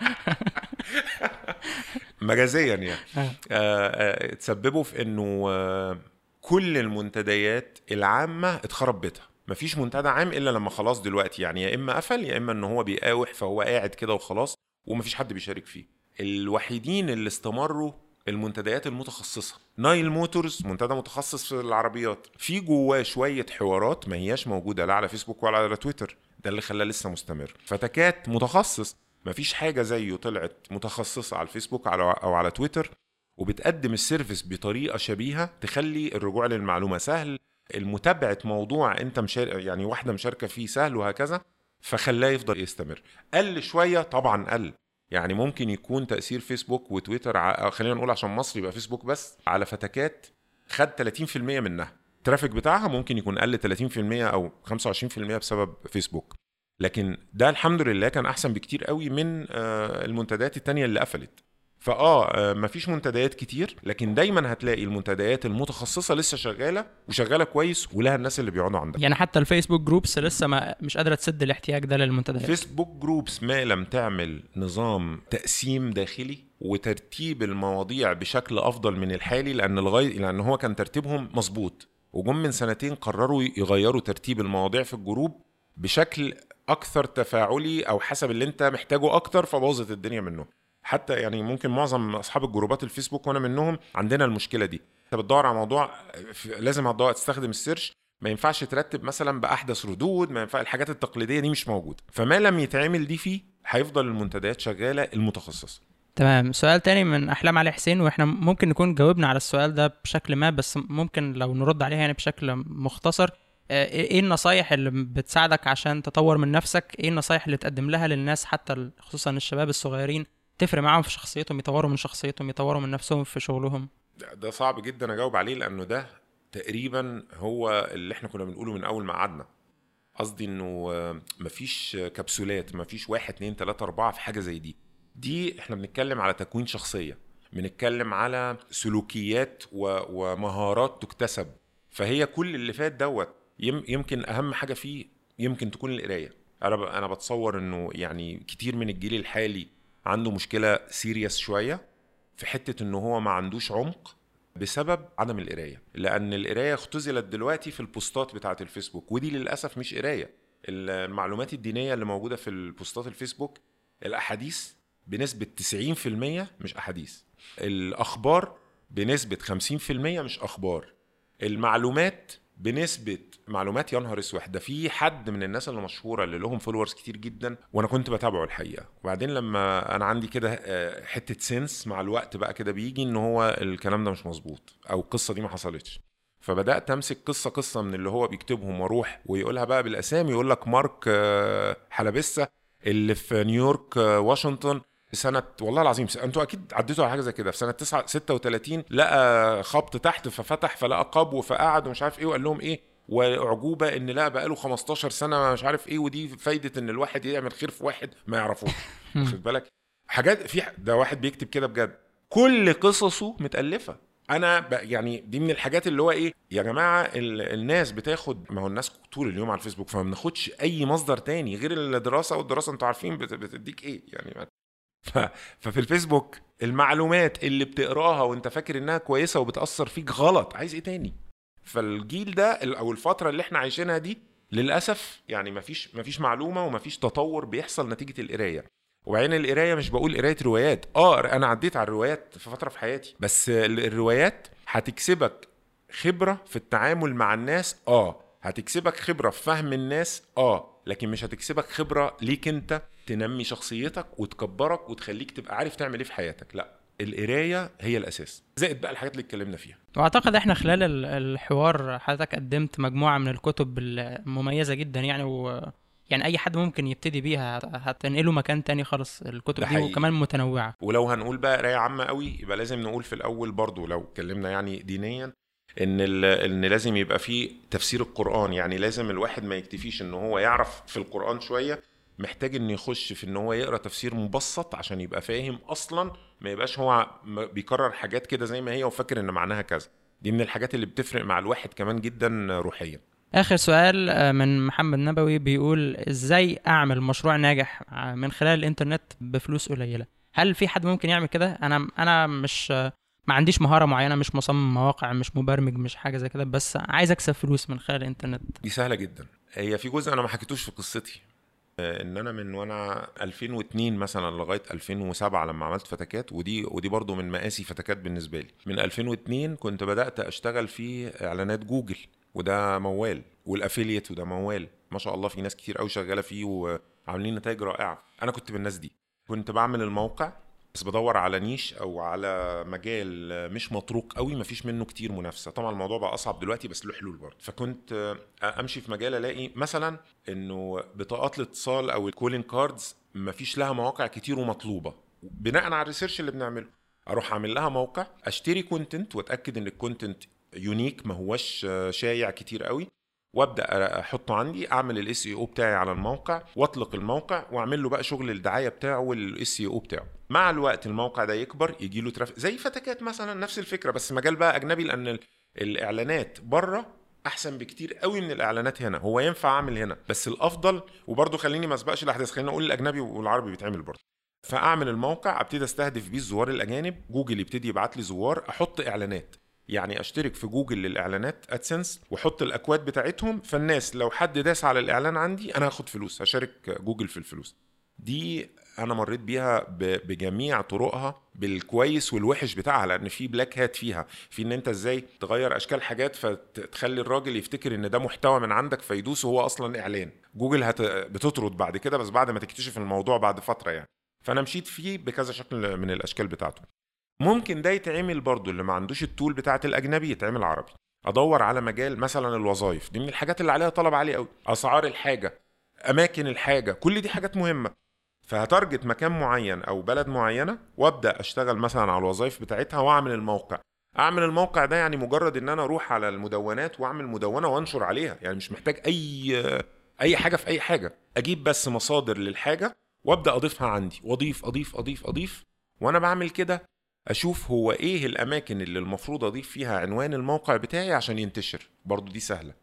مجازيا يعني. آه. آه، آه، تسببوا في إنه آه، كل المنتديات العامة اتخرب بيتها. مفيش منتدى عام إلا لما خلاص دلوقتي يعني يا إما قفل يا إما إن هو بيقاوح فهو قاعد كده وخلاص ومفيش حد بيشارك فيه. الوحيدين اللي استمروا المنتديات المتخصصة. نايل موتورز منتدى متخصص في العربيات. في جواه شوية حوارات ما هياش موجودة لا على فيسبوك ولا على تويتر. ده اللي خلاه لسه مستمر. فتكات متخصص مفيش حاجة زيه طلعت متخصصة على الفيسبوك أو على تويتر وبتقدم ال service بطريقة شبيهة تخلي الرجوع للمعلومة سهل المتابعة موضوع أنت مشارك يعني واحدة مشاركة فيه سهل وهكذا فخلاه يفضل يستمر. قل شوية؟ طبعا قل. يعني ممكن يكون تأثير فيسبوك وتويتر ع... خلينا نقول عشان مصر يبقى فيسبوك بس على فتكات خد 30% منها. ال traffic بتاعها ممكن يكون قل 30% أو 25% بسبب فيسبوك. لكن ده الحمد لله كان أحسن بكتير قوي من آه، المنتديات التانية اللي قفلت. فاه آه، مفيش منتديات كتير لكن دايما هتلاقي المنتديات المتخصصة لسه شغالة وشغالة كويس ولها الناس اللي بيقعدوا عندها. يعني حتى الفيسبوك groups لسه ما مش قادرة تسد الاحتياج ده للمنتديات. فيسبوك groups ما لم تعمل نظام تقسيم داخلي وترتيب المواضيع بشكل أفضل من الحالي لأن لغايه لأن هو كان ترتيبهم مظبوط. وجم من سنتين قرروا يغيروا ترتيب المواضيع في ال group بشكل أكثر تفاعلي أو حسب اللي أنت محتاجه أكتر فبوظت الدنيا منه. حتى يعني ممكن معظم أصحاب الجروبات الفيسبوك وأنا منهم عندنا المشكلة دي. أنت بتدور على موضوع لازم هتدور تستخدم ال search. ما ينفعش ترتب مثلا بأحدث ردود ما ينفع الحاجات التقليدية دي مش موجودة. فما لم يتعمل دي فيه هيفضل المنتديات شغالة المتخصصة. تمام. سؤال تاني من أحلام علي حسين وإحنا ممكن نكون جاوبنا على السؤال ده بشكل ما بس ممكن لو نرد عليه يعني بشكل مختصر. إيه النصايح اللي بتساعدك عشان تطور من نفسك؟ إيه النصايح اللي تقدم لها للناس حتى خصوصا الشباب الصغيرين؟ تفرق معاهم في شخصيتهم يطوروا من شخصيتهم يطوروا من نفسهم في شغلهم. ده صعب جدا أجاوب عليه لأنه ده تقريبا هو اللي إحنا كنا بنقوله من أول ما قعدنا قصدي إنه مفيش كبسولات مفيش واحد اتنين تلاتة أربعة في حاجة زي دي. دي إحنا بنتكلم على تكوين شخصية بنتكلم على سلوكيات ومهارات تكتسب. فهي كل اللي فات دوت يمكن أهم حاجة فيه يمكن تكون القراية. أنا أنا بتصور إنه يعني كتير من الجيل الحالي عنده مشكلة سيريس شوية في حتة ان هو ما عندوش عمق بسبب عدم القراية. لأن القراية اختزلت دلوقتي في البوستات بتاعة الفيسبوك ودي للأسف مش قراية. المعلومات الدينية اللي موجودة في البوستات الفيسبوك الأحاديث بنسبة 90% مش أحاديث. الأخبار بنسبة 50% مش أخبار. المعلومات بنسبة معلومات يا نهار أسود ده في حد من الناس اللي مشهورة اللي لهم followers كتير جدا وأنا كنت بتابعه الحقيقة. وبعدين لما أنا عندي كده آه، حتة sense مع الوقت بقى كده بيجي إن هو الكلام ده مش مظبوط أو القصة دي ما حصلتش. فبدأت أمسك قصة قصة من اللي هو بيكتبهم وأروح ويقولها بقى بالأسامي يقول لك مارك آه، حلبسه اللي في نيويورك آه، واشنطن سنة والله العظيم أنتوا أكيد عديتوا على حاجة زي كده. في سنة 9 36 لقى خبط تحت ففتح فلقى قبو فقعد ومش عارف إيه وقال لهم إيه واعجوبة ان لا بقاله 15 سنة مش عارف إيه ودي فايدة ان الواحد يعمل خير في واحد ما يعرفوش. [LAUGHS] واخد بالك؟ حاجات في ده واحد بيكتب كده بجد. كل قصصه متألفة. أنا يعني دي من الحاجات اللي هو إيه يا جماعة الناس بتاخد ما هو الناس طول اليوم على الفيسبوك فما بناخدش أي مصدر تاني غير الدراسة والدراسة أنتوا عارفين بتديك إيه يعني [LAUGHS] ففي الفيسبوك المعلومات اللي بتقراها وانت فاكر انها كويسة وبتأثر فيك غلط عايز إيه تاني؟ فالجيل ده أو الفترة اللي إحنا عايشينها دي للأسف يعني مفيش مفيش معلومة ومفيش تطور بيحصل نتيجة القراية. وبعدين القراية مش بقول قراية روايات آه أنا عديت على الروايات في فترة في حياتي بس الروايات هتكسبك خبرة في التعامل مع الناس آه هتكسبك خبرة في فهم الناس آه لكن مش هتكسبك خبرة ليك أنت تنمي شخصيتك وتكبرك وتخليك تبقى عارف تعمل إيه في حياتك. لا القراية هي الأساس. زائد بقى الحاجات اللي اتكلمنا فيها. وأعتقد إحنا خلال الحوار حضرتك قدمت مجموعة من الكتب المميزة جدا يعني و يعني أي حد ممكن يبتدي بيها هتنقله مكان تاني خالص. الكتب دي وكمان متنوعة. ولو هنقول بقى قراية عامة قوي يبقى لازم نقول في الأول برضو لو اتكلمنا يعني دينيا إن إن لازم يبقى في تفسير القرآن. يعني لازم الواحد ما يكتفيش إن هو يعرف في القرآن شوية محتاج إنه يخش في إن هو يقرأ تفسير مبسط عشان يبقى فاهم أصلا ما يبقاش هو بيكرر حاجات كده زي ما هي وفاكر إن معناها كذا. دي من الحاجات اللي بتفرق مع الواحد كمان جدا روحيا. آخر سؤال آه، من محمد نبوي بيقول إزاي أعمل مشروع ناجح آه، من خلال الإنترنت بفلوس قليلة؟ هل في حد ممكن يعمل كده؟ أنا أنا مش ما عنديش مهارة معينة مش مصمم مواقع مش مبرمج مش حاجة زي كده بس عايز أكسب فلوس من خلال الإنترنت. دي سهلة جدا. هي في جزء أنا ما حكيتوش في قصتي. إن أنا من وأنا 2002 مثلا لغاية 2007 لما عملت فتكات ودي ودي برضو من مقاسي فتكات بالنسبة لي. من 2002 كنت بدأت أشتغل في إعلانات جوجل وده موال وال affiliate وده موال. ما شاء الله في ناس كتير قوي شغالة فيه وعاملين نتائج رائعة. أنا كنت من الناس دي. كنت بعمل الموقع بس بدور على niche أو على مجال مش مطروق قوي مفيش منه كتير منافسة. طبعا الموضوع بقى أصعب دلوقتي بس له حلول برضه. فكنت أمشي في مجال ألاقي مثلا إنه بطاقات الاتصال أو ال calling cards مفيش لها مواقع كتير ومطلوبة. بناء على ال research اللي بنعمله أروح أعمل لها موقع أشتري content وأتأكد إن ال content unique ما هوش شايع كتير قوي. وابدأ أحطه عندي أعمل ال SEO بتاعي على الموقع وأطلق الموقع وأعمل له بقى شغل الدعاية بتاعه وال SEO بتاعه. مع الوقت الموقع ده يكبر يجي له traffic زي فتكات مثلا نفس الفكرة بس مجال بقى أجنبي لأن الإعلانات بره أحسن بكتير قوي من الإعلانات هنا. هو ينفع أعمل هنا بس الأفضل وبرضه خليني ما أسبقش الأحداث خليني أقول الأجنبي والعربي بيتعمل برضه. فأعمل الموقع أبتدي أستهدف بيه الزوار الأجانب جوجل يبتدي يبعت لي زوار أحط إعلانات. يعني أشترك في جوجل للإعلانات AdSense وأحط الأكواد بتاعتهم فالناس لو حد داس على الإعلان عندي أنا هاخد فلوس هشارك جوجل في الفلوس. دي أنا مريت بيها بجميع طرقها بالكويس والوحش بتاعها لأن في black hat فيها. في إن أنت إزاي تغير أشكال حاجات فتخلي الراجل يفتكر إن ده محتوى من عندك فيدوس وهو أصلا إعلان. جوجل هت... بتطرد بعد كده بس بعد ما تكتشف الموضوع بعد فترة يعني. فأنا مشيت فيه بكذا شكل من الأشكال بتاعته. ممكن ده يتعمل برضو اللي ما عندوش التول بتاعه الأجنبي يتعمل عربي. أدور على مجال مثلا الوظائف دي من الحاجات اللي عليها طلب عالي قوي. أسعار الحاجة أماكن الحاجة كل دي حاجات مهمة. فهتارجت مكان معين أو بلد معينة وأبدأ أشتغل مثلا على الوظائف بتاعتها وأعمل الموقع. أعمل الموقع ده يعني مجرد إن أنا أروح على المدونات وأعمل مدونة وأنشر عليها. يعني مش محتاج أي أي حاجة في أي حاجة. أجيب بس مصادر للحاجة وأبدأ أضيفها عندي. وأضيف أضيف أضيف أضيف. وأنا بعمل كده أشوف هو إيه الأماكن اللي المفروض أضيف فيها عنوان الموقع بتاعي عشان ينتشر. برضو دي سهلة.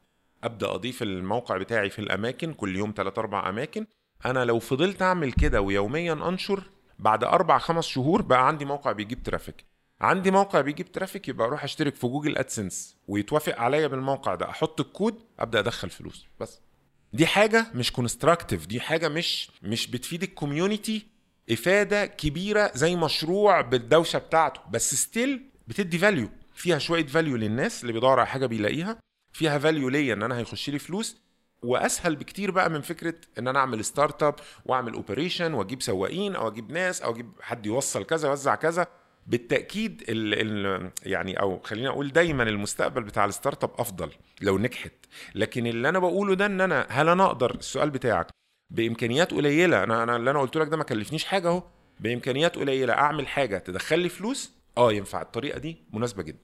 أبدأ أضيف الموقع بتاعي في الأماكن كل يوم 3 4 أماكن. أنا لو فضلت أعمل كده ويوميا أنشر بعد أربع خمس شهور بقى عندي موقع بيجيب traffic. عندي موقع بيجيب traffic يبقى أروح أشترك في جوجل AdSense ويتوافق عليا بالموقع ده. أحط الكود أبدأ أدخل فلوس. بس. دي حاجة مش constructive دي حاجة مش مش بتفيد ال community إفادة كبيرة زي مشروع بالدوشة بتاعته. بس still بتدي value فيها شوية value للناس اللي بيدور على حاجة بيلاقيها. فيها value ليا إن أنا هيخش لي فلوس. وأسهل بكتير بقى من فكرة إن أنا أعمل startup وأعمل operation وأجيب سواقين أو أجيب ناس أو أجيب حد يوصل كذا يوزع كذا. بالتأكيد ال ال يعني أو خلينا أقول دايما المستقبل بتاع ال startup أفضل لو نجحت. لكن اللي أنا بقوله ده إن أنا هل أنا أقدر؟ السؤال بتاعك. بإمكانيات قليلة. أنا أنا اللي أنا قلت لك ده ما كلفنيش حاجة أهو. بإمكانيات قليلة. أعمل حاجة تدخل لي فلوس. آه ينفع. الطريقة دي مناسبة جدا.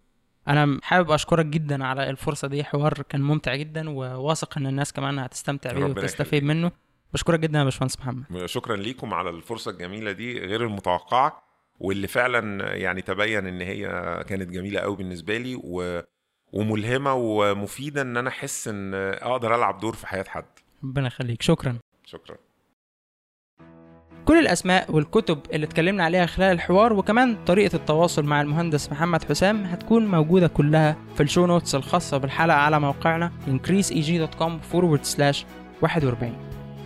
أنا حابب أشكرك جدا على الفرصة دي. حوار كان ممتع جدا وواثق إن الناس كمان هتستمتع بيه وتستفيد منه. بشكرك جدا يا باشمهندس محمد. شكرا ليكم على الفرصة الجميلة دي غير المتوقعة واللي فعلا يعني تبين إن هي كانت جميلة قوي بالنسبة لي و... وملهمة ومفيدة إن أنا أحس إن أقدر ألعب دور في حياة حد. ربنا يخليك. شكرا. شكرا. كل الأسماء والكتب اللي اتكلمنا عليها خلال الحوار وكمان طريقة التواصل مع المهندس محمد حسام هتكون موجودة كلها في ال show notes الخاصة بالحلقة على موقعنا increaseeg.com forward slash 41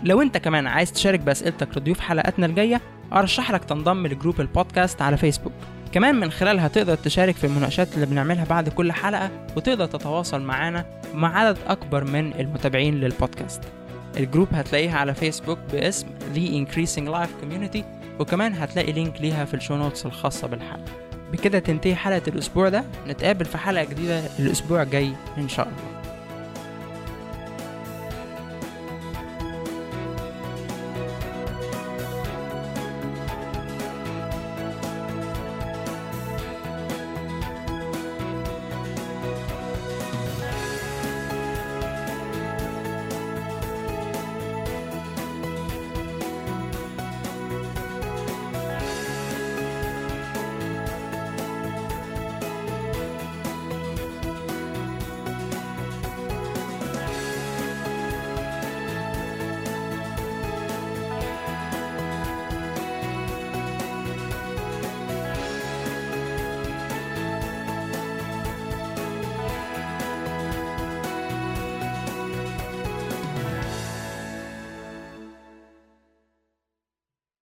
لو انت كمان عايز تشارك بأسئلتك لضيوف حلقاتنا الجاية أرشح لك تنضم ل group البودكاست على فيسبوك. كمان من خلالها تقدر تشارك في المناقشات اللي بنعملها بعد كل حلقة وتقدر تتواصل معانا مع عدد أكبر من المتابعين للبودكاست. ال group هتلاقيها على فيسبوك باسم The Increasing Life Community وكمان هتلاقي link ليها في ال show notes الخاصة بالحلقة. بكده تنتهي حلقة الأسبوع ده. نتقابل في حلقة جديدة الأسبوع الجاي إن شاء الله.